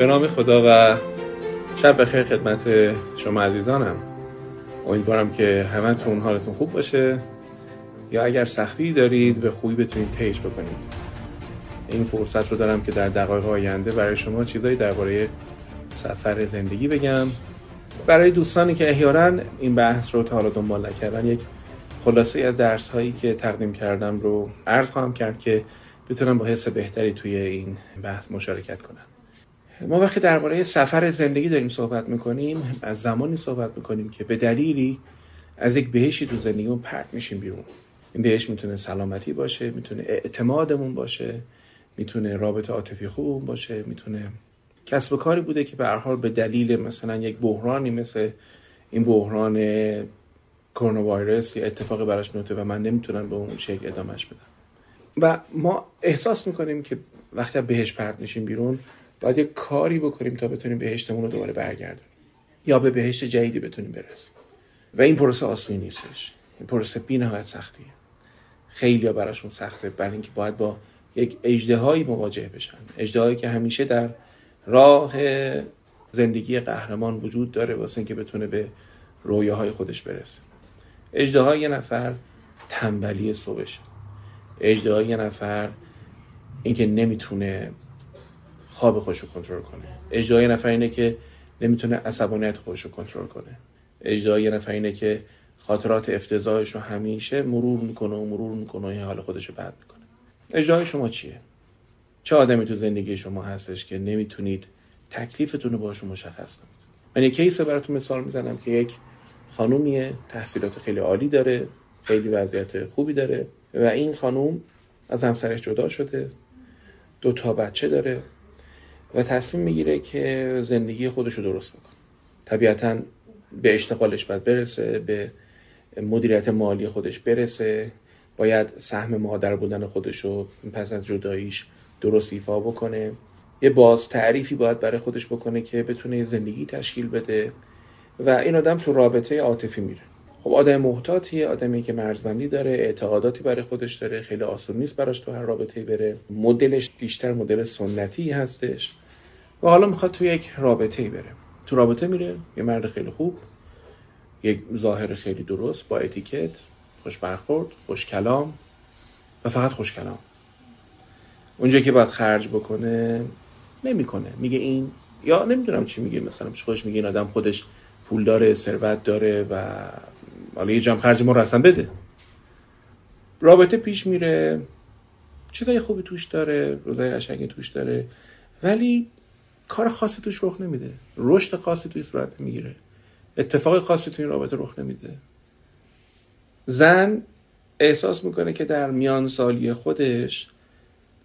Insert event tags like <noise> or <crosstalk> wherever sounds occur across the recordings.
به نام خدا و شب بخیر خدمت شما عزیزانم. امیدوارم که همتون حالتون خوب باشه. یا اگر سختی دارید به خوبی بتونید تیج بکنید. این فرصت رو دارم که در دقایق آینده برای شما چیزایی درباره سفر زندگی بگم. برای دوستانی که احیانا این بحث رو تا حالا دنبال نکردن یک خلاصه از درس هایی که تقدیم کردم رو عرض خواهم کرد که بتونم با حس بهتری توی این بحث مشارکت کنم. ما وقتی درباره سفر زندگی داریم صحبت می‌کنیم از زمانی صحبت می‌کنیم که به دلیلی از یک بهشی تو زندگیمون پرت میشیم بیرون. این بهش می‌تونه سلامتی باشه می‌تونه اعتمادمون باشه می‌تونه رابطه عاطفی خوبمون باشه می‌تونه کسب و کاری بوده که به هر حال به دلیل مثلا یک بحرانی مثل این بحران کرونا ویروس یا اتفاقی براش میفته و من نمی‌تونم به اون شکل ادامهش بدم. و ما احساس می‌کنیم که وقتی بهش پرت میشیم بیرون باید یک کاری بکنیم تا بتونیم بهشتمون رو دوباره برگردونیم. یا به بهشت جدیدی بتونیم برسیم. و این پروسه آسونی نیستش. این پروسه بی نهایت سختیه. خیلی ها براشون سخته برای اینکه باید با یک اجدهایی مواجه بشن. اجدهایی که همیشه در راه زندگی قهرمان وجود داره واسه اینکه بتونه به رویاهای خودش برسه. اجدهای یه نفر تنبلی صبحشه. اجدهای یه نفر اینکه نمی‌تونه خواب خودش رو کنترل کنه. اجدهای نفر اینه که نمی‌تونه عصبانیت خودش رو کنترل کنه. اجدهای نفر اینه که خاطرات افتضاحش رو همیشه مرور می‌کنه و مرور می‌کنه و این حال خودش رو بد می‌کنه. اجدهای شما چیه؟ چه آدمی تو زندگی شما هستش که نمی‌تونید تکلیفتون رو باشون مشخص کنید؟ من یک کیس براتون مثال می‌زنم که یک خانومیه تحصیلات خیلی عالی داره خیلی وضعیت خوبی داره و این خانوم از همسرش جدا شده دو تا بچه داره. و تصمیم می‌گیره که زندگی خودش رو درست بکنه. طبیعتا به اشتغالش باید برسه به مدیریت مالی خودش برسه. باید سهم مادر بودن خودش رو پس از جداییش درست ایفا بکنه. یه باز تعریفی باید برای خودش بکنه که بتونه زندگی تشکیل بده و این آدم تو رابطه عاطفی میره. خب آدم محتاطیه آدمی که مرزبندی داره اعتقاداتی برای خودش داره خیلی آسون نیست براش تو هر رابطه بره. مدلش بیشتر مدل سنتی هستش. و حالا می‌خواد تو یک رابطه بره. تو رابطه میره یه مرد خیلی خوب یک ظاهر خیلی درست با اتیکت خوش برخورد خوش کلام و فقط خوش کلام. اونجا که باید خرج بکنه نمی‌کنه. میگه این یا نمی‌دونم چی میگه مثلا خودش میگه این آدم خودش پول داره ثروت داره و حالا یه جام خرج ما رو اصلا بده. رابطه پیش میره چیزای خوبی توش داره روزای قشنگی توش داره ولی کار خاصی توش رخ نمیده. رشد خاصی توی صورت می‌گیره. اتفاق خاصی توی این رابطه رخ نمیده. زن احساس می‌کنه که در میان سالی خودش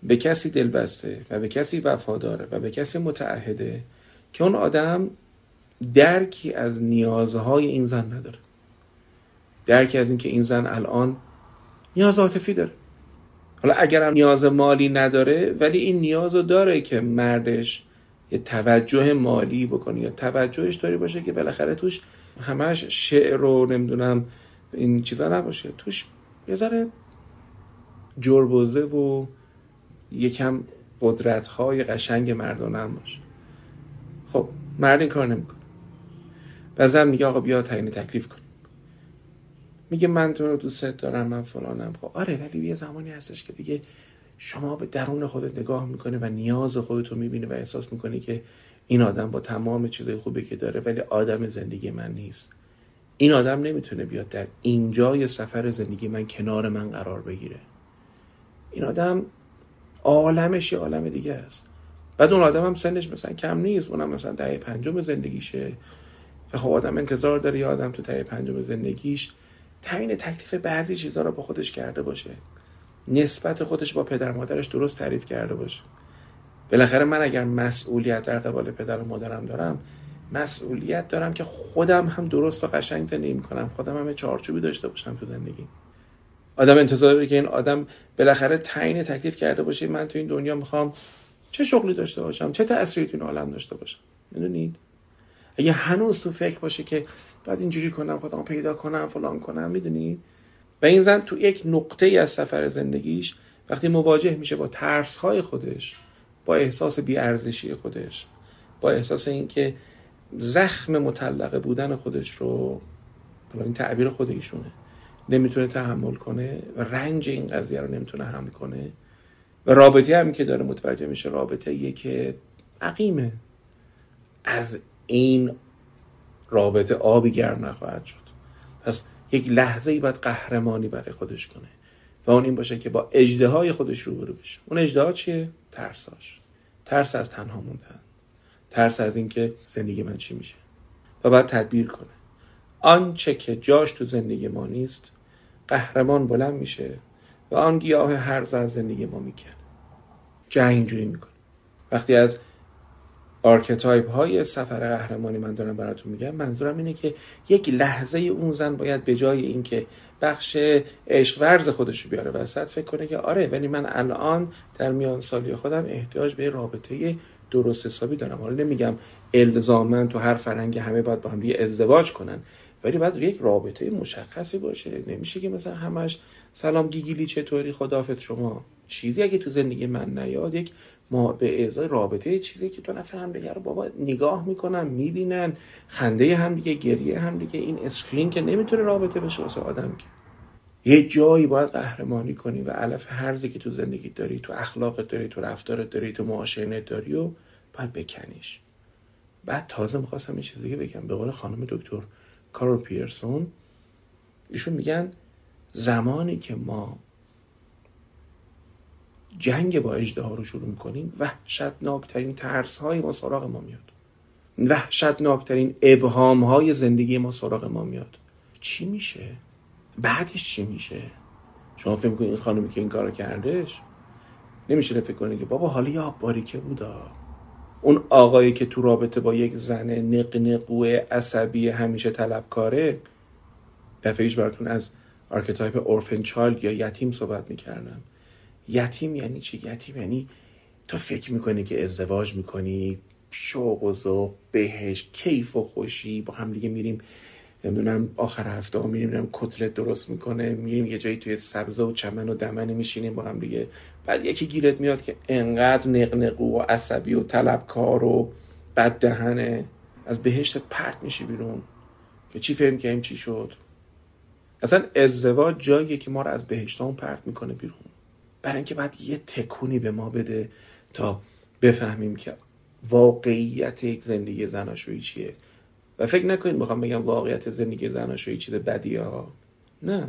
به کسی دل بسته و به کسی وفاداره و به کسی متعهده که اون آدم درکی از نیازهای این زن نداره. درکی از اینکه این زن الان نیاز عاطفی داره. حالا اگرم نیاز مالی نداره ولی این نیاز رو داره که مردش یه توجه مالی بکنه یا توجهش داری باشه که بالاخره توش همش شعر رو نمی‌دونم این چیزا نباشه. توش یه ذره جربوزه و یکم قدرت های قشنگ مردانه هم باشه. خب مرد این کار نمی‌کنه. و میگه آقا بیا تعیین تکلیف کن. میگه من تو رو دوست دارم من فلانم. خب آره ولی یه زمانی هستش که دیگه شما به درون خودت نگاه می‌کنه و نیاز خودت رو می‌بینی و احساس می‌کنی که این آدم با تمام چیزای خوبی که داره ولی آدم زندگی من نیست. این آدم نمی‌تونه بیاد در اینجای سفر زندگی من کنار من قرار بگیره. این آدم عالمش یه عالم دیگه است. بعد اون آدم هم سنش مثلا کم نیست اونم مثلا دهه پنجم زندگیشه. و خب آدم انتظار داره یه آدم تو دهه پنجم زندگیش تعیین تکلیف بعضی چیزها رو با خودش کرده باشه. نسبت خودش با پدر مادرش درست تعریف کرده باشه. بالاخره من اگر مسئولیت در قبال پدر و مادرم دارم مسئولیت دارم که خودم هم درست و قشنگ زندگی می‌کنم. خودم هم چارچوبی داشته باشم تو زندگی. آدم انتظار داره که این آدم بالاخره تعیین تکلیف کرده باشه من تو این دنیا می‌خوام چه شغلی داشته باشم چه تأثیری تو عالم داشته باشم. می‌دونید؟ اگه هنوز تو فکر باشه که باید اینجوری کنم خودم پیدا کنم فلان کنم می‌دونی؟ و این زن تو یک نقطه ای از سفر زندگیش وقتی مواجه میشه با ترس های خودش با احساس بیارزشی خودش با احساس اینکه زخم مطلقه بودن خودش رو این تعبیر خود ایشونه نمی‌تونه تحمل کنه و رنج این قضیه رو نمی‌تونه حمل کنه. و رابطه هم که داره متوجه میشه رابطه یه که عقیمه. از این رابطه آبی گرم نخواهد شد. پس یک لحظه ای باید قهرمانی برای خودش کنه و اون این باشه که با اژدهای خودش روبرو بشه. اون اژدها چیه؟ ترساش ترس از تنها موندن. ترس از اینکه زندگی من چی میشه. و باید تدبیر کنه. آنچه که جاش تو زندگی ما نیست قهرمان بلند میشه و آن گیاه هرز از زندگی ما می‌کنه جنگجویی می‌کنه. وقتی از archetype های سفر قهرمانی من دارم براتون میگم. منظورم اینه که یک لحظه اون زن باید به جای اینکه بخش عشق ورز خودش رو بیاره وسط فکر کنه که آره ولی من الان در میان سالی خودم احتیاج به رابطه درست حسابی دارم. حالا نمیگم الزامن تو هر فرنگ همه باید با هم ازدواج کنن ولی باید یک رابطه مشخصی باشه. نمیشه که مثلا همش سلام گیگیلی چطوری؟ خدافت شما چیزی اگه تو زندگی من نیاد یک ما به ازای رابطه چیزی که دو نفر هم دیگه رو بابا نگاه می‌کنن می‌بینن خنده هم دیگه گریه هم دیگه این اسکرین که نمی‌تونه رابطه بشه واسه آدم که. یه جایی باید قهرمانی کنی و علف هرزی که تو زندگی داری تو اخلاقت داری تو رفتارت داری تو معاشرت داری و باید بکنیش. بعد تازه می‌خواستم این چیز دیگه بگم. به قول خانم دکتر کارول پیرسون ایشون میگن زمانی که ما جنگ با اجده رو شروع می‌کنیم وحشتناکترین ترس های ما سراغ ما میاد. وحشتناکترین ابهام های زندگی ما سراغ ما میاد. چی میشه؟ بعدش چی میشه؟ شما فکر می‌کنید این خانمی که این کارو کردش؟ نمیشه فکر کنید که بابا حالا یا باریکه بودا. اون آقایی که تو رابطه با یک زن نقنقو عصبی همیشه طلبکاره دفعه براتون از archetype orphan child یا یتیم صحبت می‌کردم. یتیم یعنی چی؟ یتیم یعنی تو فکر می‌کنی که ازدواج می‌کنی شوق و ذوق بهش کیف و خوشی با هم دیگه میریم نمی‌دونم آخر هفته ها میریم کتلت درست می‌کنه میریم یه جایی توی سبزه و چمن و دمنه میشینیم با هم دیگه. بعد یکی گیرت میاد که انقدر نقنقو و عصبی و طلبکار و بد دهنه از بهشت پرت میشی بیرون. که چی فهم که چی شد؟ اصلا ازدواج جاییه که ما رو از بهشتان پرت می‌کنه بیرون. برای اینکه بعد یه تکونی به ما بده تا بفهمیم که واقعیت یک زندگی زناشویی چیه. و فکر نکنید می‌خوام بگم واقعیت زندگی زناشویی چیز بدی ها. نه.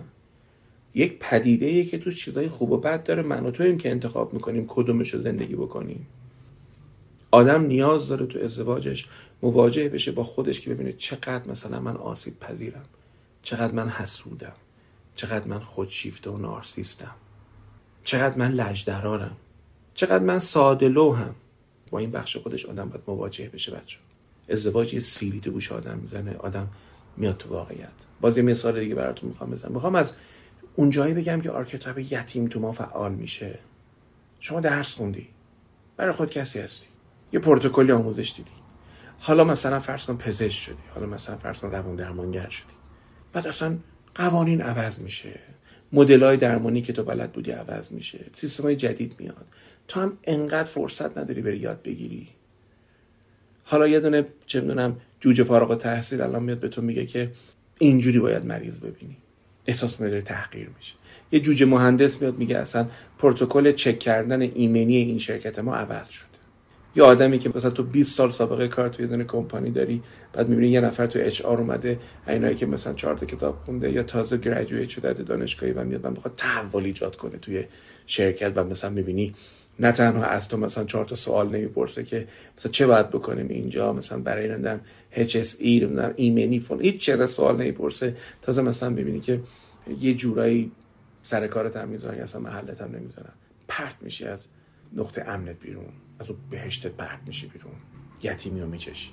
یک پدیده ای که توش چیزای خوب و بد داره. من و تویم که انتخاب می‌کنیم کدومش رو زندگی بکنیم. آدم نیاز داره تو ازدواجش مواجه بشه با خودش که ببینه چقدر مثلا من آسیب پذیرم. چقدر من حسودم. چقدر من خودشیفته و نارسیستم. چقدر من لج‌درآرم چقدر من ساده هم با این بخش خودش آدم باید مواجه بشه بچه ازدواج یه سیلی تو گوش آدم می‌زنه آدم میاد تو واقعیت. باز یه مثال دیگه براتون می‌خوام بزنم. می‌خوام از اونجایی بگم که archetype یتیم تو ما فعال میشه. شما درس خوندی. برای خود کسی هستی. یه پروتکلی آموزش دیدی. حالا مثلا فرض کن پزشک شدی. حالا مثلا فرض کن روان درمانگر شدی. بعد اصلا قوانین عوض میشه. مدل های درمانی که تو بلد بودی عوض میشه. سیستم های جدید میاد. تو هم انقدر فرصت نداری بری یاد بگیری. حالا یه دونه چه می‌دونم جوجه فارغ تحصیل الان میاد به تو میگه که اینجوری باید مریض ببینی. احساس میداری تحقیر میشه یه جوجه مهندس میاد میگه اصلا پروتکل چک کردن ایمنی این شرکت ما عوض شد یه آدمی که مثلا تو 20 سال سابقه کار توی دونه کمپانی داری بعد می‌بینی یه نفر تو اچ آر اومده اینایی که مثلا چهار کتاب خونده یا تازه گریجویت شده از دانشگاهی و میاد من بخواد تحول ایجاد کنه توی شرکت و مثلا می‌بینی نه تنها از تو مثلا چهار تا سوال نمی‌پرسه که مثلا چه باید بکنیم اینجا مثلا برای نمی‌دونم HSE نمی‌دونم ایمنی فون هیچ چیز سوال نمی‌پرسه. تازه مثلا می‌بینی که یه جورایی سر کارت هم می‌ذارن یا اصلا محلت هم نمی‌ذارن. پرت میشی از نقطه امنت بیرون. از اون بهشتت پرت میشی بیرون. یتیمی رو میچشی.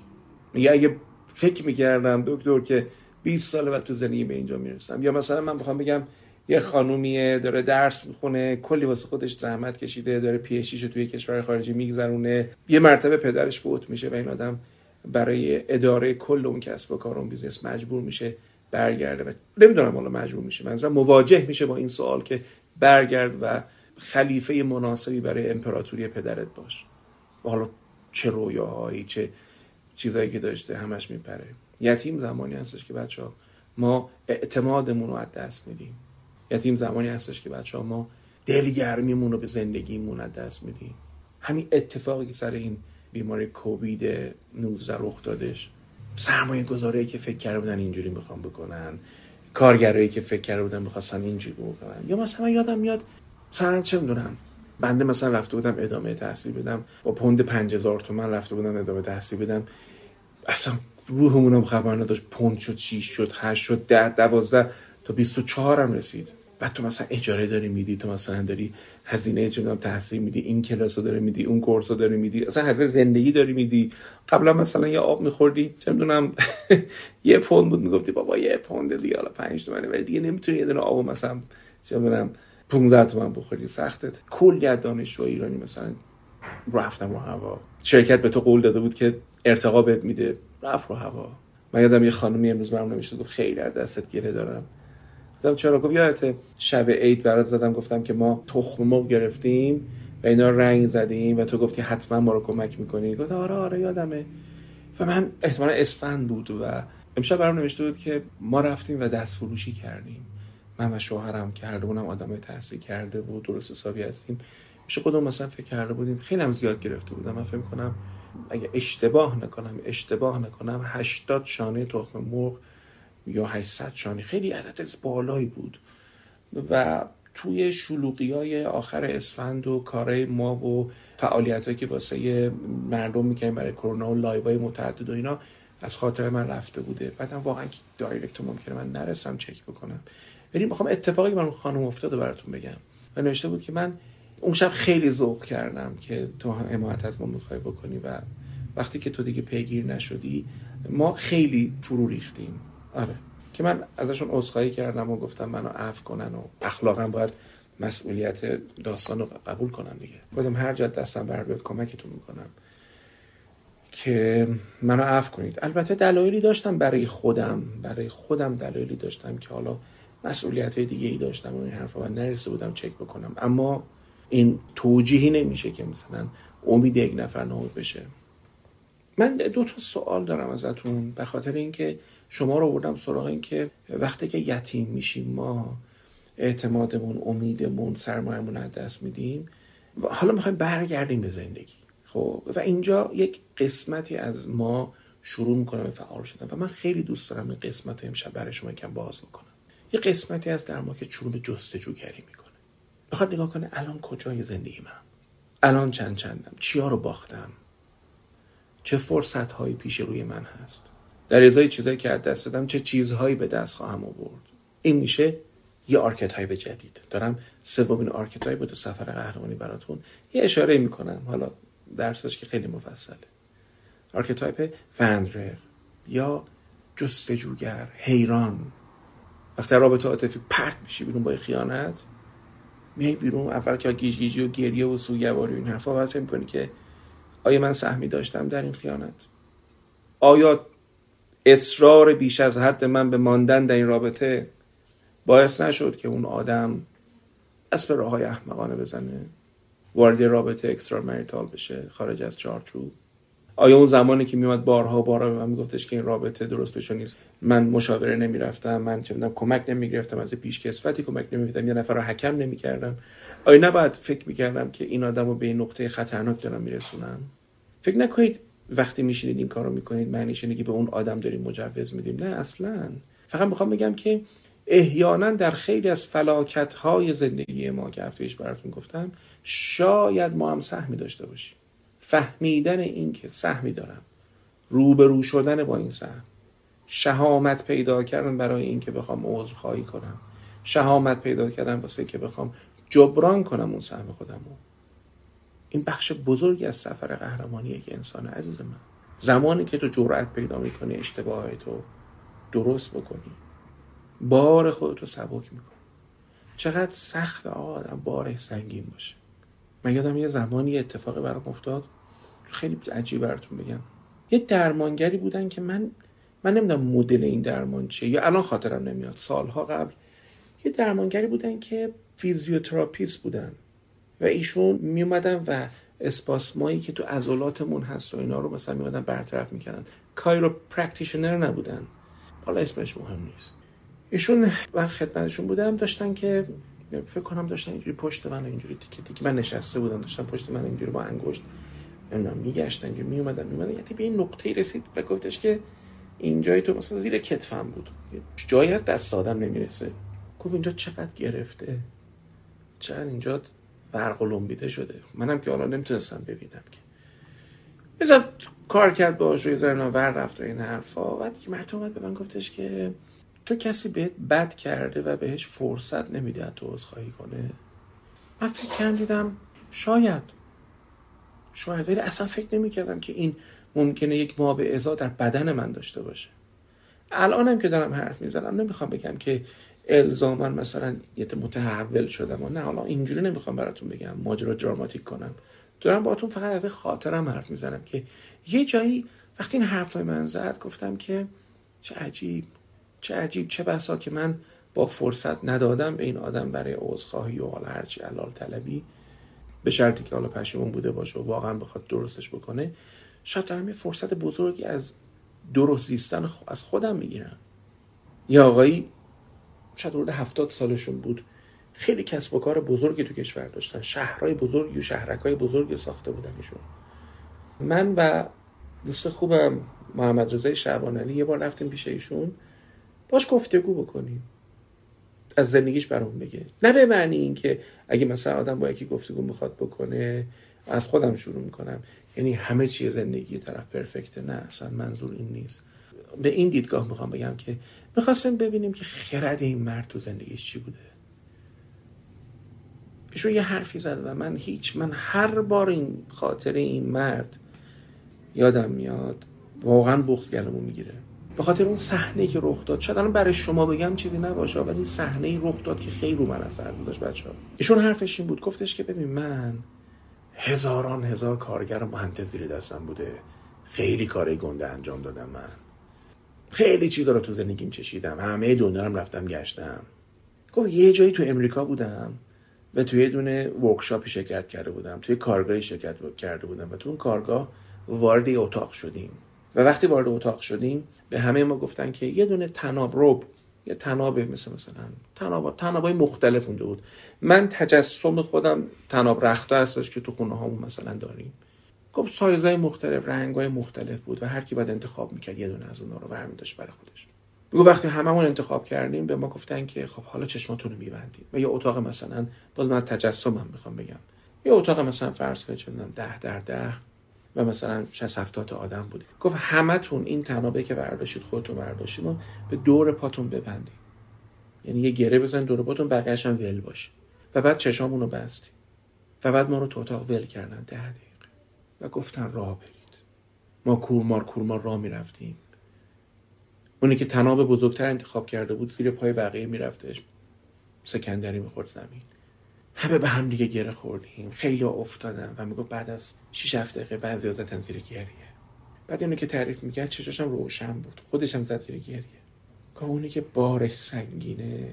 میگه اگه فکر می‌کردم دکتر که 20 ساله و تو زندگی به اینجا می‌رسم یا مثلا من بخوام بگم یه خانومیه داره درس می‌خونه کلی واسه خودش زحمت کشیده داره پی توی کشور خارجی میگذرونه یه مرتبه پدرش فوت میشه و این آدم برای اداره کل اون کسب و کار اون business مجبور میشه برگرده و نمی‌دونم حالا مجبور میشه منظورم مواجه میشه با این سوال که برگرد و خلیفه مناسبی برای امپراتوری پدرت باش. حالا چه رویاهایی چه چیزایی که داشته همش میپره. یتیم زمانی هستش که بچه ها ما اعتمادمون رو از دست میدیم. یتیم زمانی هستش که بچه ها ما دلگرمیمون رو به زندگیمون از دست میدیم. همین اتفاقی که سر این بیماری کووید 19 رخ دادش سرمایه گذاری که فکر کرده بودن اینجوری می‌خوام بکنن کارگرایی که فکر کرده بودن می‌خواستن اینجوری بکنن. یا مثلا یادم میاد مثلا چه می‌دونم بنده مثلا رفته بودم ادامه تحصیل بدم با پوند 5000 تومن رفته بودم ادامه تحصیل بدم. اصلا روحمونم خبر نداشت پوند شد 6 شد 8 شد 10 12 تا 24 هم رسید. بعد تو مثلا اجاره داری میدی تو مثلا داری هزینه چه تحصیل میدی این کلاس داری میدی اون کورس داری میدی اصلا هزینه زندگی داری میدی. قبلا مثلا یه آب میخوردی چه می‌دونم <laughs> یه پوند بود می‌گفتی بابا یه پوند دیگه حالا 5 تومنه ولی دیگه نمی‌تونی یه دونه آب مثلا چه می‌دونم 15 تومن بخوری سختت. کل دانشجو ایرانی مثلا رفتم رو هوا. شرکت به تو قول داده بود که ارتقا بهت میده. رفت رو هوا. من یادم یه خانمی امروز برام نمیشه گفت خیلی در دستت گره دارم. گفتم چرا؟ گفت یادت شب عید برات زدم گفتم که ما تخم مرغ گرفتیم و اینا رنگ زدیم و تو گفتی حتما ما رو کمک می‌کنی. گفت آره آره یادمه. و من احتمالا اسفند بود و امشب برام نوشته بود که ما رفتیم و دست فروشی کردیم. من و شوهرم کرده بودم آدمای تحصیل کرده بود درست حسابی هستیم. میشه خودمون مثلا فکر کرده بودیم خیلی هم زیاد گرفته بودم. من فکر کنم اگه اشتباه نکنم اشتباه نکنم 80 شانه تخم مرغ یا 800 شانه خیلی عدد بالایی بود. و توی شلوقی های آخر اسفند و کارهای ما و فعالیت که واسه مردم می‌کنیم برای کرونا و live های متعدد و اینا از خاطر من رفته بوده. بعدم واقعا direct ممکنه من نرسم چک بکنم. ولی می‌خوام اتفاقی من خانم افتاده براتون بگم. و نوشته بود که من اون شب خیلی ذوق کردم که تو حمایت از ما می‌خوای بکنی و وقتی که تو دیگه پیگیر نشدی ما خیلی فرو ریختیم. آره. که من ازشون عذرخواهی کردم و گفتم منو عفو کنن و اخلاقا باید مسئولیت داستان رو قبول کنم دیگه. خودم هر جد دستم بر بیاد کمکتون می‌کنم که منو عفو کنید. البته دلایلی داشتم برای خودم برای خودم دلایلی داشتم که حالا مسئولیت های دیگه ای داشتم و این حرفا. من نرسه بودم چک بکنم. اما این توجیهی نمیشه که مثلا امید یک نفر نابود بشه. من دو تا سوال دارم ازتون. به خاطر اینکه شما رو بردم سراغ این که وقتی که یتیم میشیم ما اعتمادمون امیدمون سرمایهمون از دست میدیم. و حالا می‌خوایم برگردیم به زندگی. خب و اینجا یک قسمتی از ما شروع می‌کنه به فعال شدن. و من خیلی دوست دارم این قسمت امشب برای شما کم باز بکنم. یه قسمتی از در ما که به جستجوگری می‌کنه. بخواد نگاه کنه الان کجای زندگی من؟ الان چند چندم؟ چیا رو باختم؟ چه فرصت هایی پیش روی من هست؟ در ازای چیزهایی که از دست دادم چه چیزهایی به دست خواهم آورد؟ این میشه یه archetype جدید. دارم سومین archetype بود سفر قهرمانی براتون یه اشاره می‌کنم. حالا درسش که خیلی مفصله. archetype wanderer یا جستجوگر حیران. وقتی رابطه عاطفی پرت میشی بیرون با خیانت میای بیرون اول که گیج گیجی و گریه و سوگواری و این حرفا باید فکر که آیا من سهمی داشتم در این خیانت؟ آیا اصرار بیش از حد من به ماندن در این رابطه باعث نشد که اون آدم از به راه های احمقانه بزنه وارد رابطه اکسترا مریتال بشه خارج از چارچوب؟ آیا اون زمانی که میومد بارها بارها به من میگفتش که این رابطه درست بشه نیست؟ من مشاوره نمی‌رفتم من چه کمک نمی‌گرفتم از پیش کسفتی کمک نمی‌گرفتم یه نفر رو حکم نمی‌کردم. آیا نباید فکر می‌کردم که این آدم رو به این نقطه خطرناک دارم میرسونم؟ فکر نکنید وقتی میشینید این کارو می‌کنید معنیش اینه که به اون آدم داریم مجوز میدیم. نه اصلا. فقط می‌خوام بگم که احیانا در خیلی از فلاکت های زندگی ما که افیش براتون گفتم شاید ما هم سهمی داشته باشیم. فهمیدن این که سهمی دارم. روبرو شدن با این سهم. شهامت پیدا کردن برای این که بخوام عذرخواهی کنم. شهامت پیدا کردن واسه که بخوام جبران کنم اون سهم خودم این بخش بزرگی از سفر قهرمانیه که انسان عزیز من. زمانی که تو جرأت پیدا می‌کنی اشتباه تو درست بکنی. بار خودتو سبک می‌کنی. چقدر سخت آدم بارش سنگین باشه. من یادم یه زمانی اتفاقی برام افتاد. خیلی عجیب براتون بگم. یه درمانگری بودن که من من نمی‌دونم مدل این درمان چیه یا الان خاطرم نمیاد. سالها قبل یه درمانگری بودن که فیزیوتراپیست بودن و ایشون می اومدن و اسپاسمایی که تو عضلاتمون هست و اینا رو مثلا میادن برطرف می‌کنن chiropractitioner نبودن. حالا اسمش مهم نیست. ایشون من خدمتشون بودم داشتن که فکر کنم داشتن اینجوری پشت من اینجوری تیکه تیکه من نشسته بودم داشتن پشت من اینجوری با انگشت نمی‌دونم میگشتن اینجوری میومدن میومدن یعنی به این نقطه رسید و گفتش که اینجای تو مثلا زیر کتفم بود. جایی از دست آدم نمی‌رسه. گفت اینجا چقدر گرفته؟ چقدر اینجا برق شده؟ منم که حالا نمی‌تونستم ببینم که. بذار کار کرد باش و یه ور رفت و این حرفا. بعد که مرد اومد به من گفتش که تو کسی بهت بد کرده و بهش فرصت نمیده تو عذرخواهی کنه؟ من فکر کردم شاید. شاید. ولی اصلا فکر نمی‌کردم که این ممکنه یک ما به ازا در بدن من داشته باشه. الانم که دارم حرف می‌زنم نمی‌خوام بگم که الزاما مثلا یه متحول شدم و نه حالا اینجوری نمی‌خوام براتون بگم. ماجرا دراماتیک کنم. دارم باهاتون فقط از خاطرم حرف می‌زنم که یه جایی وقتی این حرفای من زد گفتم که چه عجیب. چه عجیب چه بسا که من با فرصت ندادم به این آدم برای عذرخواهی و حالا هرچی علال طلبی به شرطی که حالا پشیمون بوده باشه و واقعا بخواد درستش بکنه شاید دارم یه فرصت بزرگی از درست زیستن از خودم می‌گیرم. یه آقایی شاید حدود هفتاد سالشون بود. خیلی کسب و کار بزرگی تو کشور داشتن. شهرهای بزرگی و شهرکای بزرگی ساخته بودن ایشون. من و دوست خوبم محمد رضای شعبان علی یه بار رفتیم پیش ایشون. باش گفتگو بکنیم. از زندگیش برام بگه. نه به معنی این که اگه مثلا آدم با یکی گفتگو می‌خواد بکنه از خودم شروع می‌کنم. یعنی همه چیه زندگی طرف پرفکته. نه اصلا منظور این نیست. به این دیدگاه می‌خوام بگم که می‌خواستم ببینیم که خرد این مرد تو زندگیش چی بوده. ایشون یه حرفی زد و من هیچ من هر بار این خاطر این مرد یادم میاد واقعا بغض گلمو می‌گیره. به خاطر اون صحنه که رخ داد. شاید برای شما بگم چیزی نباشه ولی صحنه رخ داد که خیلی رو من اثر گذاشت بچه ها ایشون حرفش این بود گفتش که ببین من هزاران هزار کارگر مهندس زیر دستم بوده. خیلی کاری گنده انجام دادم من. خیلی چیزا رو تو زندگیم چشیدم. همه دنیا هم رفتم گشتم. گفت یه جایی تو امریکا بودم و توی یه دونه ورکشاپی شرکت کرده بودم توی کارگاهی شرکت کرده بودم و تو اون کارگاه وارد اتاق شدیم. و وقتی وارد اتاق شدیم به همه ما گفتن که یه دونه تناب روب یه تناب مثل مثلا تناب تنابای مختلف اونده بود. من تجسم خودم تناب رخته هستش که تو خونه هامون مثلا داریم. خب سایزهای مختلف رنگای مختلف بود و هر کی باید انتخاب می‌کرد یه دونه از اونها رو برمی داشت برای خودش. بگو وقتی هممون انتخاب کردیم به ما گفتن که خب حالا چشماتون رو میبندیم و یه اتاق مثلا باز من تجسمم می‌خوام بگم. یه اتاق مثلا فرض کنید ده در ده. و مثلا 60 70 آدم بودیم. گفت همتون این تنابه که برداشتید خودتون برداشتید به دور پاتون ببندید یعنی یه گره بزن دور پاتون بقیه‌اش هم ول باشه. و بعد چشامون رو بستیم. و بعد ما رو تو اتاق ول کردن ده دقیقه. و گفتن راه برید. ما کورمار کورمار راه می‌رفتیم. اونی که تناب بزرگتر انتخاب کرده بود زیر پای بقیه میرفتش. سکندری می‌خورد زمین. همه به هم دیگه گره خوردیم. خیلی افتادم و می‌گفت بعد از 6 7 دقیقه بعضی زدن زیر گریه. بعد اونی که تعریف می‌کرد چشاشم روشن بود. خودش هم زد زیر گریه. که اونی که بارش سنگینه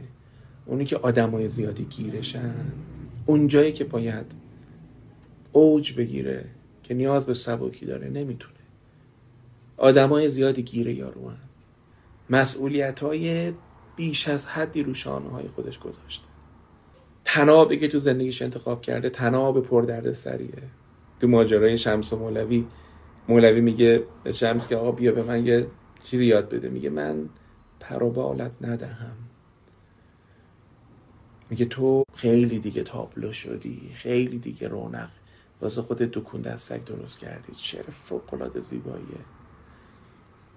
اونی که آدمای زیادی گیرشن اون جایی که باید اوج بگیره که نیاز به سبکی داره نمی‌تونه. آدمای زیادی گیره یارو هم. مسئولیت های بیش از حدی رو شانه های خودش گذاشته. تنابی که تو زندگیش انتخاب کرده تناب پر درد سریه تو ماجرای شمس و مولوی مولوی میگه شمس که آقا بیا به من یه چیزی یاد بده. میگه من پروبالت ندهم. میگه تو خیلی دیگه تابلو شدی خیلی دیگه رونق. واسه خودت دکون دستک درست کردی. شعر فوق العاده زیباییه.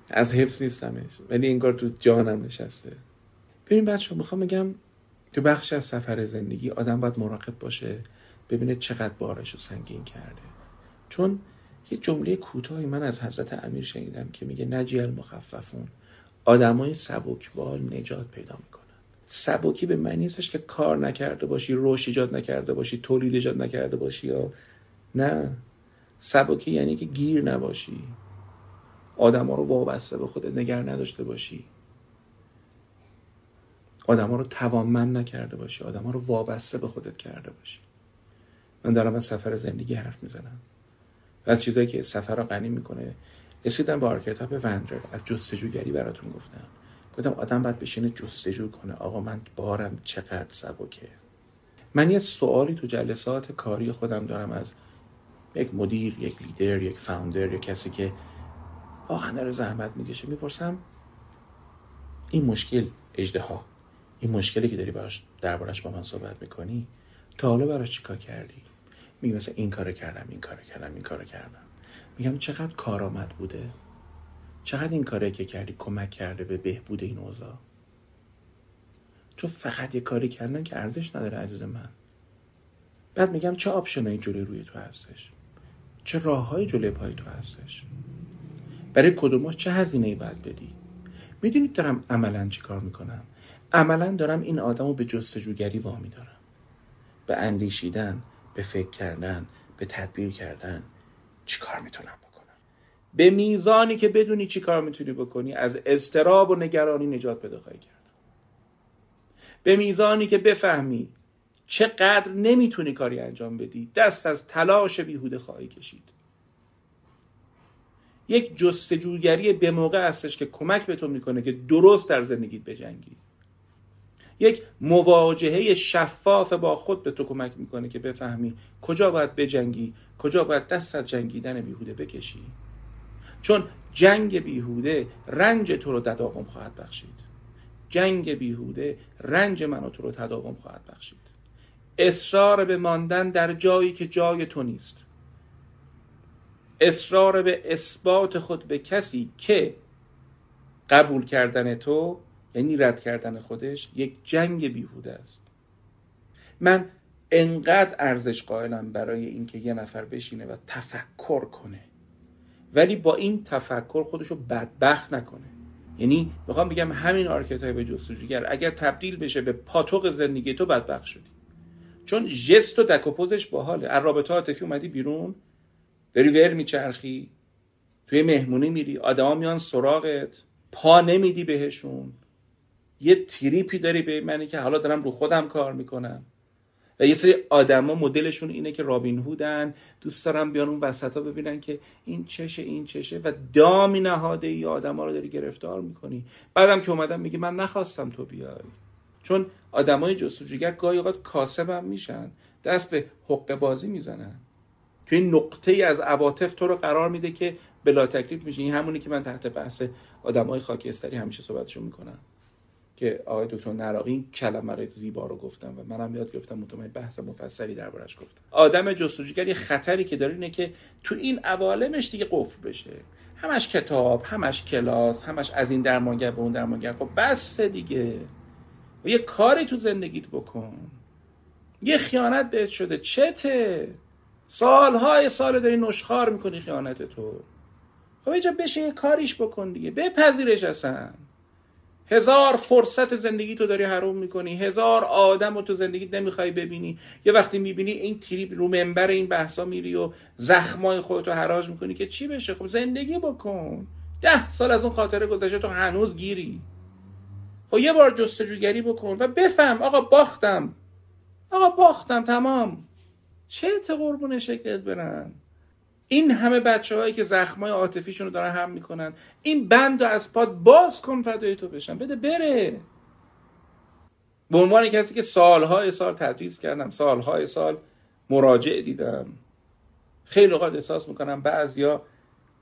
از حفظ نیستمش ولی انگار تو جانم نشسته. ببین بچه می‌خوام بگم تو بخش از سفر زندگی آدم باید مراقب باشه ببینه چقدر بارش رو سنگین کرده. چون یه جمله کوتاهی من از حضرت امیر شنیدم که میگه نجی المخففون آدمای سبکبال نجات پیدا می‌کنن. سبکی به معنی نیستش که کار نکرده باشی روش ایجاد نکرده باشی تولید ایجاد نکرده باشی یا نه. سبکی یعنی که گیر نباشی. آدم ها رو وابسته به خودت نگر نداشته باشی. آدم ها رو توانمند نکرده باشی آدم ها رو وابسته به خودت کرده باشی. من دارم از سفر زندگی حرف می‌زنم. و از چیزایی که سفر رو غنی می‌کنه رسیدم کتاب وندر از جستجوگری براتون گفتم. گفتم آدم باید بشینه جستجو کنه. آقا من بارم چقدر سبکه. من یه سوالی تو جلسات کاری خودم دارم از یک مدیر یک لیدر یک فاوندر یک کسی که واقعا داره زحمت می‌کشه. می‌پرسم این مشکل ها این مشکلی که داری براش دربارش با من صحبت می‌کنی تا حالا براش چیکار کردی؟ میگه مثلا این کار کردم این کار کردم این کار کردم. میگم چقدر کارآمد بوده؟ چقدر این کاری که کردی کمک کرده به بهبود این اوضاع؟ چون فقط یه کاری کردن که ارزش نداره عزیز من. بعد میگم چه آپشنایی جلوی روی تو هستش؟ چه راههایی جلوی پای تو هستش؟ برای کدوماش چه هزینه ای باید بدی؟ می‌دونید دارم عملا چی کار می‌کنم؟ عملا دارم این آدم رو به جستجوگری وامی دارم به اندیشیدن به فکر کردن به تدبیر کردن چی کار می‌تونم بکنم؟ به میزانی که بدونی چی کار می‌تونی بکنی از استراب و نگرانی نجات پیدا خواهی کرد. به میزانی که بفهمی چقدر نمی‌تونی کاری انجام بدی دست از تلاش بیهوده خواهی کشید. یک جستجوگری به موقع هستش که کمک به تو می‌کنه که درست در زندگیت بجنگی. یک مواجهه شفاف با خود به تو کمک می‌کنه که بفهمی کجا باید بجنگی کجا باید دست از جنگیدن بیهوده بکشی. چون جنگ بیهوده رنج تو رو تداوم خواهد بخشید. جنگ بیهوده رنج من و تو رو تداوم خواهد بخشید. اصرار به ماندن در جایی که جای تو نیست. اصرار به اثبات خود به کسی که قبول کردن تو یعنی رد کردن خودش یک جنگ بیهوده است. من انقدر ارزش قائلم برای اینکه یه نفر بشینه و تفکر کنه. ولی با این تفکر خودشو بدبخت نکنه. یعنی می‌خوام بگم همین archetype جستجوگر اگر تبدیل بشه به پاتوق زندگی تو بدبخت شدی. چون ژست و دک و پوزش باحاله. از رابطه عاطفی اومدی بیرون داری ول میچرخی توی مهمونی میری آدما میان سراغت پا نمیدی بهشون. یه تریپی داری به منی که حالا دارم رو خودم کار می‌کنم. و یه سری آدما مدلشون اینه که رابین هودن دوست دارم بیان اون وسطا ببینن که این چشه این چشه و دامی نهاده ای آدما رو داری گرفتار می‌کنی. بعدم که اومدم میگه من نخواستم تو بیای. چون آدمای جستجوگر گاهی اوقات کاسبم میشن دست به حق بازی می‌زنن. توی نقطه ای از عواطف تو رو قرار میده که بلا تکلیف میشه این همونی که من تحت بحث آدمای خاکستری همیشه صحبتشو می‌کنم. که آقای دکتر نراقی این کلمه رو زیبا رو گفتم و منم یاد گرفتم مطمئن بحث مفصلی دربارش گفتم. آدم جستجوگر یه خطری که داره اینه که تو این عوالمش دیگه قفل بشه. همش کتاب همش کلاس همش از این درمانگر به اون درمانگر. خب بس دیگه. و یه کاری تو زندگیت بکن. یه خیانت بهت شده. چته؟ سالهای سال داری نشخار می‌کنی خیانت تو. خب اینجا بشه یه کاریش بکن دیگه. بپذیرش اصلا. هزار فرصت زندگی تو داری حروم می‌کنی. هزار آدم رو تو زندگی نمی‌خوای ببینی. یه وقتی می‌بینی این تریپ رو منبر این بحثا میری و زخمای خودتو حراج می‌کنی که چی بشه؟ خب زندگی بکن. ده سال از اون خاطره گذشته تو هنوز گیری. خب یه بار جستجوگری بکن و بفهم آقا باختم. آقا باختم تمام. چه قربون شکلت برن؟ این همه بچه هایی که زخمای عاطفیشون رو دارن هم می‌کنن این بند رو از پاد باز کن فدای تو بشن. بده بره. به عنوان کسی که سالهای سال تدریس کردم سالهای سال مراجع دیدم. خیلی اوقات احساس می‌کنم بعضیا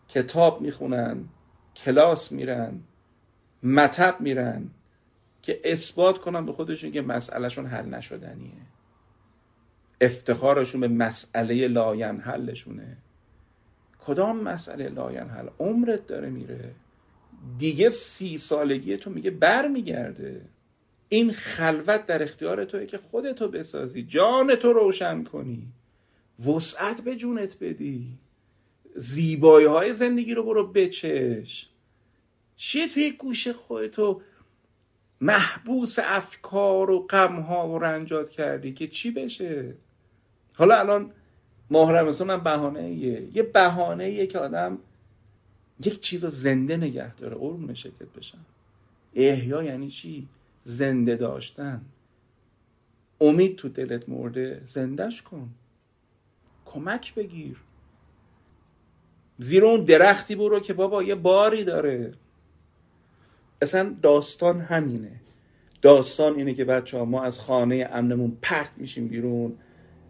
کتاب می‌خونن کلاس میرن مطب میرن که اثبات کنن به خودشون که مسئلهشون حل نشدنیه. افتخارشون به مسئله لاینحلشونه. کدام مسئله لاینحل عمرت داره میره. دیگه سی سالگی تو میگه بر میگرده این خلوت در اختیار توی که خودتو بسازی جان تو روشن کنی. وسعت به جونت بدی. زیبایی های زندگی رو برو بچش. چیه توی گوش خودتو محبوس افکار و غمها و رنجات کردی که چی بشه؟ حالا الان ماه رمضان هم بهانه یه بهانه ایه که آدم یک چیز رو زنده نگه داره. قربون شکلت بشن احیا یعنی چی؟ زنده داشتن. امید تو دلت مرده. زندهش کن. کمک بگیر. زیر اون درختی برو که بابا یه باری داره. اصلا داستان همینه. داستان اینه که بچه ها ما از خانه امنمون پرت میشیم بیرون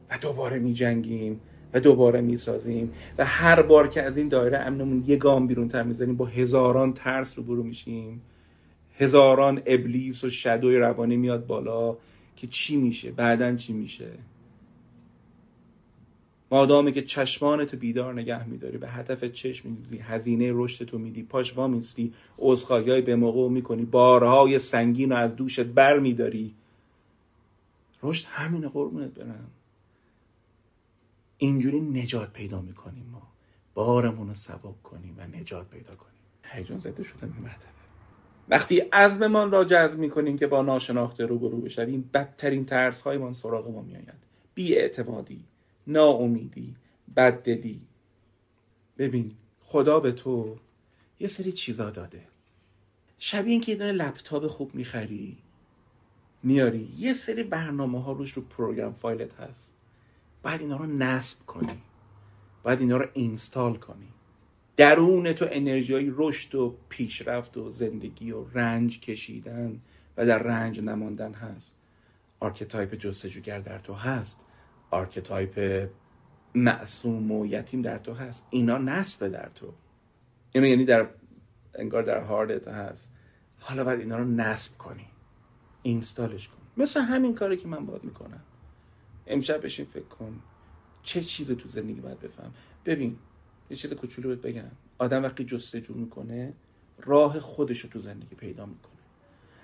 و دوباره میجنگیم. و دوباره می‌سازیم. و هر بار که از این دایره امنمون یه گام بیرون تر می‌زنیم با هزاران ترس رو برو میشیم. هزاران ابلیس و شدوی روانی میاد بالا که چی میشه؟ بعدا چی میشه؟ مادامی که چشمان تو بیدار نگه میداری به هدف چشم میدی هزینه رشد تو میدی پاش وا میستی های به موقع می‌کنی بارهای سنگین رو از دوشت بر میداری. رشد همینه قربونت برم. اینجوری نجات پیدا می‌کنیم ما. بارمون رو سبک کنیم و نجات پیدا کنیم. هیجان زده شدم این مرتبه. وقتی عزممان را جذب می‌کنیم که با ناشناخته روبرو بشویم بدترین ترس هایمان سراغ ما میآید. بی اعتمادی ناامیدی بددلی. ببین خدا به تو یه سری چیزا داده. شبیه اینکه یه دونه لپتاپ خوب می‌خری میاری یه سری برنامه ها روش رو program file ت هست. باید اینا رو نصب کنی. باید اینا رو install کنی. درون تو انرژی رشد و پیشرفت و زندگی و رنج کشیدن و در رنج نماندن هست. archetype جستجوگر در تو هست. archetype معصوم و یتیم در تو هست. اینا نصب در تو. اینو یعنی در انگار در هاردت هست. حالا باید اینا رو نصب کنی. اینستالش کن. مثل همین کاری که من باید می‌کنم. امشب بشین فکر کن. چه چیز تو زندگی باید بفهم؟ ببین یه چیز کوچولو بهت بگم. آدم وقتی جستجو می‌کنه راه خودش رو تو زندگی پیدا می‌کنه.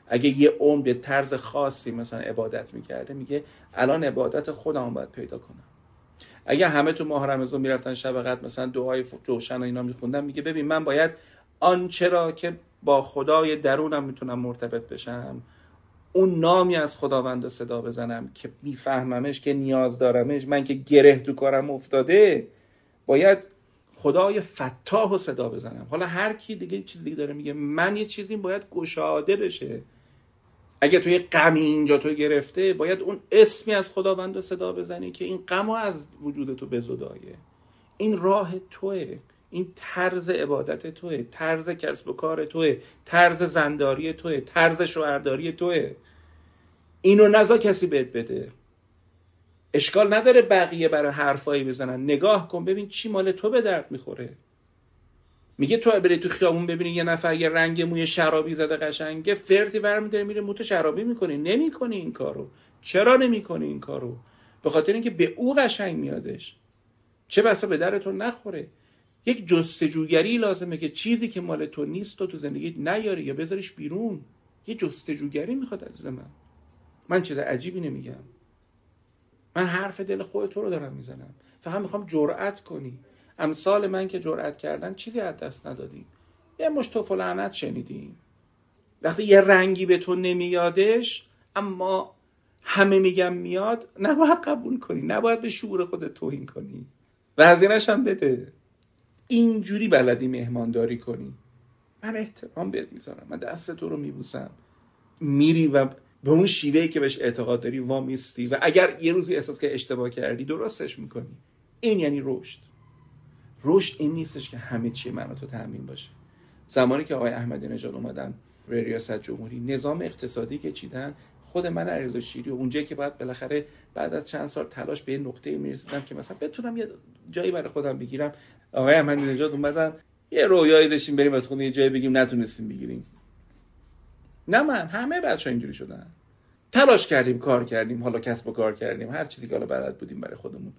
اگه یه عمر به طرز خاصی مثلا عبادت می‌کرده میگه الان عبادت خودم باید پیدا کنم. اگه همه تو ماه رمضان می‌رفتن شب قدر مثلا دعای جوشن و اینا میخوندن میگه ببین من باید آنچه را که با خدای درونم می‌تونم مرتبط بشم اون نامی از خداوند صدا بزنم که میفهممش که نیاز دارمش. من که گره تو کارم افتاده باید خدای فتاح و صدا بزنم. حالا هر کی دیگه چیز دیگه داره میگه من یه چیزی باید گشاده بشه. اگه توی غمی اینجا تو گرفته باید اون اسمی از خداوند صدا بزنی که این غم از وجود تو بزدایه. این راه توه. این طرز عبادت توه طرز کسب و کار توه طرز زنداری توه طرز شوهرداری توه. اینو نزا کسی بهت بده. اشکال نداره بقیه برای حرفایی بزنن. نگاه کن ببین چی مال تو به درد می‌خوره. میگه تو بری تو خیابون ببینی یه نفر یه رنگ موی شرابی زده قشنگه فرتی برمیداره میره موتو شرابی می‌کنی. نمی‌کنی این کارو. چرا نمی‌کنی این کارو؟ به خاطر اینکه به او قشنگ میادش. چه بسا به درتون نخوره. یک جستجوگری لازمه که چیزی که مال تو نیست تو تو زندگی نیاری یا بذاریش بیرون. یه جستجوگری می‌خواد از من. من چیز عجیبی نمیگم. من حرف دل خود تو رو دارم می‌زنم. فقط می‌خوام جرأت کنی. امثال من که جرأت کردن چیزی از دست ندادیم یه مش تو لعنت شنیدیم. وقتی یه رنگی به تو نمیادش اما همه میگم میاد نباید قبول کنی. نباید به شعور خودت توهین کنی. و هم بده. اینجوری بلدی مهمانداری کنی؟ من احترام بهت می‌ذارم. من دست تو رو میبوسم. میری و به اون شیوهی که بهش اعتقاد داری وامیستی و اگر یه روزی احساس که اشتباه کردی درستش می‌کنی. این یعنی رشد. رشد این نیستش که همه چی من تو تامین باشه. زمانی که آقای احمدی نژاد اومدن به ریاست جمهوری نظام اقتصادی که چیدن خود من عریض شیری و اونجایی که باید بالاخره بعد از چند سال تلاش به نقطه می‌رسیدم که مثلا بتونم یه جایی برای خودم بگیرم. آقای احمدی نژاد اومدن یه رویایی داشتیم بریم از خونه یه جایی بگیم نتونستیم بگیریم. نه من همه بچه اینجوری شدن. تلاش کردیم کار کردیم حالا کسب و کار کردیم هر چیزی که حالا بلد بودیم برای خودمون.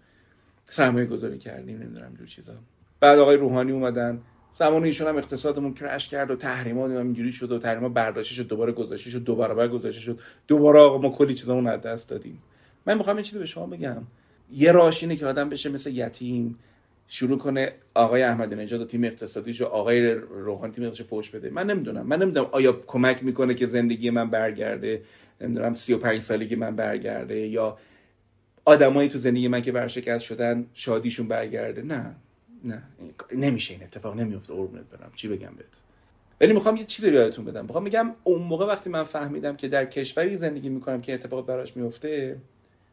سرمایه گذاری کردیم نمی‌دونم جور چیزا. بعد آقای روحانی اومدن. زمان ایشون هم اقتصادمون کرش کرد و تحریمات هم اینجوری شد و تحریما برداشته شد دوباره گذاشته شد دو برابر گذاشته شد. دوباره آقا ما کلی چیزامون از دست دادیم. من می‌خوام این چیزی به شما بگم. یه راش اینه که آدم بشه مثل یتیم. شروع کنه آقای احمدی نژاد و تیم اقتصادیش و آقای روحانی تیم اقتصادیش فوش بده. من نمی‌دونم. من نمی‌دونم آیا کمک می‌کنه که زندگی من برگرده. نمی‌دونم 35 سالگی من برگرده یا آدمایی تو زندگی من که برشکست شدن شادیشون برگرده. نه. نه نمیشه این اتفاق نمیفته قربونت برم. چی بگم بهت؟ ولی می‌خوام یه چیزی یادتون بدم. می‌خوام بگم اون موقع وقتی من فهمیدم که در کشوری زندگی می‌کنم که اتفاق براش میفته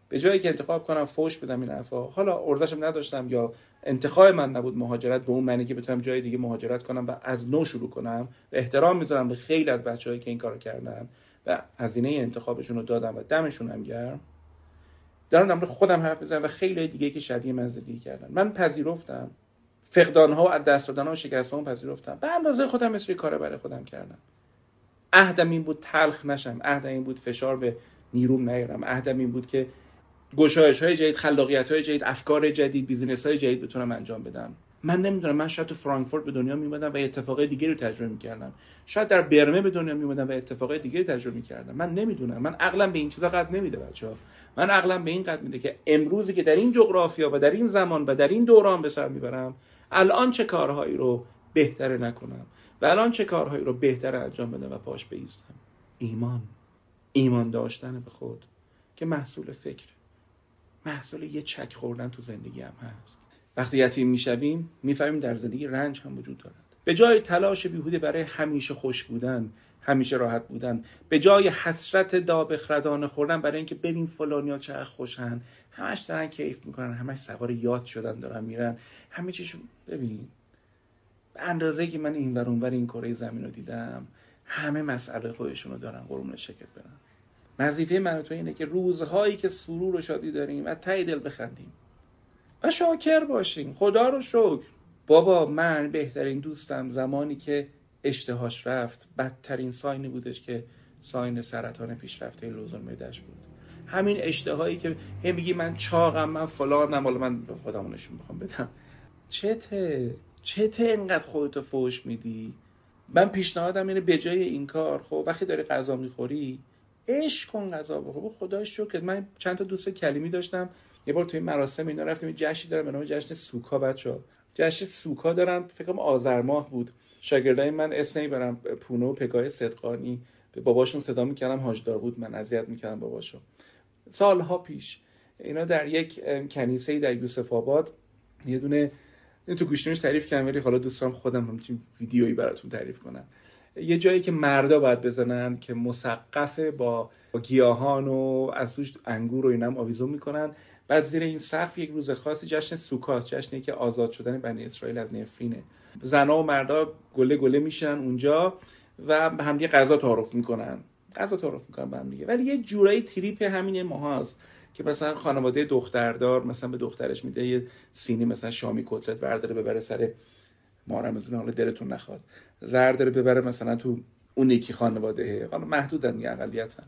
به جایی که انتخاب کنم فوش بدم این حرفا. حالا اردشم نداشتم یا انتخاب من نبود مهاجرت به اون معنی که بتونم جای دیگه مهاجرت کنم و از نو شروع کنم. و احترام می‌ذارم به خیلی از بچه‌هایی که این کارو کردن و هزینه انتخابشون رو دادم و دمشون هم گرم. دارم در خودم حرف می‌زنم و خیلی دیگه که شبیه من زندگی کردن. من پذیرفتم. فقدان ها و از دست دادن ها و شکست ها پذیرفتم. به اندازه خودم مثل کار برای خودم کردم. عهدم این بود تلخ نشم. عهدم این بود فشار به نیروم نیارم. عهدم این بود که گشایش های جدید خلاقیت های جدید افکار جدید بیزینس های جدید بتونم انجام بدم. من نمی‌دونم من شاید تو فرانکفورت به دنیا میومدم و اتفاقای دیگه رو تجربه می‌کردم. شاید در برمه به دنیا میومدم و اتفاقای دیگه رو تجربه می‌کردم. من نمی‌دونم. من عقلم به این چیزا قد نمیده بچه ها من عقلم به این قد میده که امروزی که در این جغرافیا و در این زمان و در این دوران به سر می‌برم الان چه کارهایی رو بهتره نکنم و الان چه کارهایی رو بهتر انجام بدم و پاش بیستم ایمان. ایمان داشتن به خود که محصول فکر. محصول یه چک خوردن تو زندگی هم هست. وقتی یتیم می‌شویم می‌فهمیم در زندگی رنج هم وجود دارد. به جای تلاش بیهوده برای همیشه خوش بودن همیشه راحت بودن به جای حسرت داب خردانه خوردن برای اینکه ببین فلانیا چقدر خوشن همش دارن کیف می‌کنن همش سوار یاد شدن دارن میرن. همه چیشون ببین به اندازه که من این ور اونور این کره زمین رو دیدم همه مسئله خودشون رو دارن قرون شکل برن وظیفه من تو اینه که روزهایی که سرور و شادی داریم و تای دل بخندیم. و شاکر باشیم. خدا رو شکر. بابا من بهترین دوستم زمانی که اشتهاش رفت. بدترین ساینی بودش که ساین سرطان پیشرفته لوزون میدش بود. همین اشتهایی که هم میگی من چاقم من فلانم حالا من خودمو نشون بخوام بدم. چته؟ چته اینقدر خودتو فوش میدی؟ من پیشنهادم اینه به جای این کار خب وقتی داری غذا می‌خوری عشق کن غذا بخور. خدای شکر من چند تا دوست کلیمی داشتم. یه بار توی مراسم اینا رفتیم جشنی دارم به نام جشن سوکا بچا جشن سوکا دارم فکر کنم آذر ماه بود. شاگردای من اسمی برم پونو و پگاه صدقانی. به باباشون صدا می‌کردم حاج داوود من اذیت می‌کردم باباشو. سالها پیش. اینا در یک کنیسه در یوسف آباد. یه دونه تو گوشتونش تعریف کردم ولی حالا دوستان خودم همچین ویدیویی براتون تعریف کنم. یه جایی که مردا باید بزنن که مسقف با گیاهان و از توش انگور و اینم آویزون می‌کنن. بعد زیر این سقف یک روز خاصی جشن سوکاست جشنی که آزاد شدن بنی اسرائیل از نفرینه. زنها و مردا گله گله میشن اونجا و به هم غذا تعارف می‌کنن. غذا تعارف می‌کنن به هم دیگه. ولی یه جورایی تریپ همین ماها هست که مثلا خانواده دختردار مثلا به دخترش میده یه سینی مثلا شامی کتلت برداره ببره سر ما رمزون حالا دلتون نخواد. زر داره ببره مثلا تو اون یکی خانواده. حالا محدودن یه اقلیتن.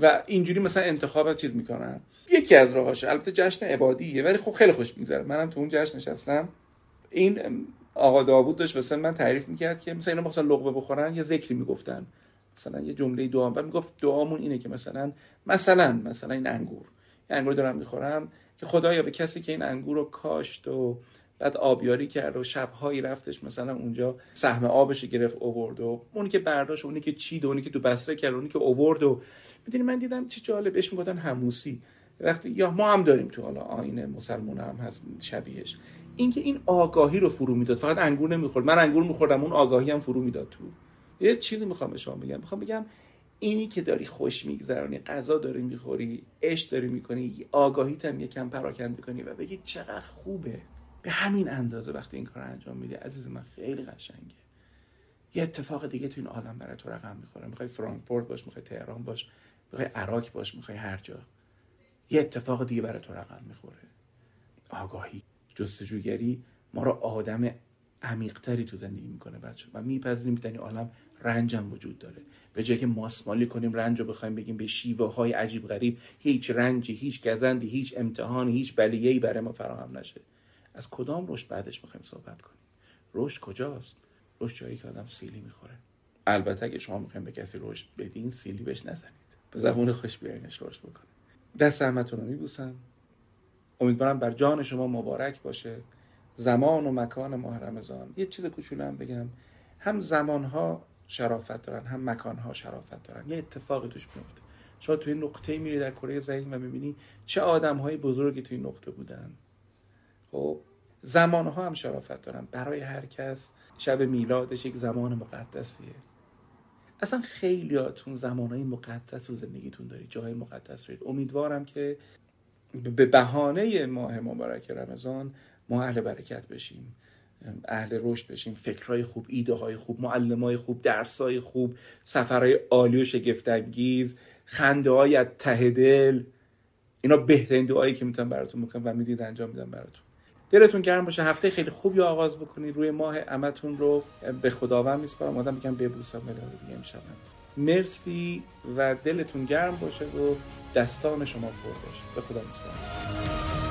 و اینجوری مثلا انتخاب چیز می‌کنن. یکی از راهاشه البته جشن عبادیه ولی خب خیلی خوش میگذره. منم تو اون جشن نشستم. این آقا داوود داشت مثلا من تعریف می‌کرد که مثلا اینا مثلا لقمه بخورن یه ذکری می‌گفتن. مثلا یه جمله دعا و می‌گفت دعامون اینه که مثلا مثلا مثلا این انگور. این انگور دارم می‌خورم که خدایا به کسی که این انگور رو کاشت و بعد آبیاری کرد و شبهایی رفتش مثلا اونجا سهم آبش گرفت اوورد و اونی که برداشت اونی که چید و اونی که تو بسته کرد اونی که اوورد و می‌دونی من دیدم چه جالب بهش می‌گفتن هموسی وقتی یا ما هم داریم تو حالا آین مسلمان هم هست شبیهش. اینکه این آگاهی رو فرو می‌داد فقط انگور نمی‌خورد. من انگور میخوردم اون آگاهی هم فرو می‌داد تو. یه چیزی می‌خوام به شما بگم. می‌خوام بگم اینی که داری خوش میگذرانی غذا داری می‌خوری عشق داری می‌کنی آگاهیت هم یکم پراکنده کنی و بگی چقدر خوبه. به همین اندازه وقتی این کار انجام میده عزیز من خیلی قشنگه. یه اتفاق دیگه تو این عالم برای تو رقم می‌خوره. می‌خوای فرانکفورت باش می‌خوای تهران باش می‌خوای عراق باش می‌خوای هر جا. یه اتفاق دیگه برای تو رقم می‌خوره. آگاهی جستجوگری ما رو آدم عمیقتری تو زندگی می‌کنه بچه و میپذیریم این عالم رنجم وجود داره. به جای که ماسمالی کنیم رنج رو بخوایم بگیم به شیوه های عجیب غریب هیچ رنجی هیچ گزندی هیچ امتحانی هیچ بلیهی برای ما فراهم نشه. از کدام رشد بعدش می‌خوایم صحبت کنیم؟ رشد کجاست؟ رشد جایی که آدم سیلی می‌خوره. البته اگه شما می‌خوایم به کسی رشد بدین سیلی بهش نزنید. به زبون خوش بیارینش رشد بکنه. دست رحمتتون رو میبوسم. امیدوارم بر جان شما مبارک باشه. زمان و مکان ماه رمضان یه چیز کوچولو بگم. هم زمانها شرافت دارن هم مکانها شرافت دارن. یه اتفاقی توش میفته شما توی نقطه میری در کره زمین و می‌بینی چه آدم های بزرگی توی نقطه بودن. خب زمانها هم شرافت دارن. برای هر کس شب میلادش یک زمان مقدسیه. اصلا خیلیاتون زمانهای مقدس رو زندگیتون دارید جاهای مقدس امیدوارم که به بهانه ماه مبارک رمضان ما اهل برکت بشیم. اهل رشد بشیم فکرهای خوب ایده های خوب معلم های خوب درس های خوب سفرهای عالی و شگفتانگیز خنده های ته دل. اینا بهترین دعایی که می‌تونم براتون بکنم و می‌دید انجام میدم براتون. دلتون گرم باشه. هفته خیلی خوبی آغاز بکنید. روی ماه امتون رو به خداوند میسپارم. آدم میگم ببوسم مدار دیگه امشب مرسی و دلتون گرم باشه و دستان شما پر باشه. به خدا میسپارم.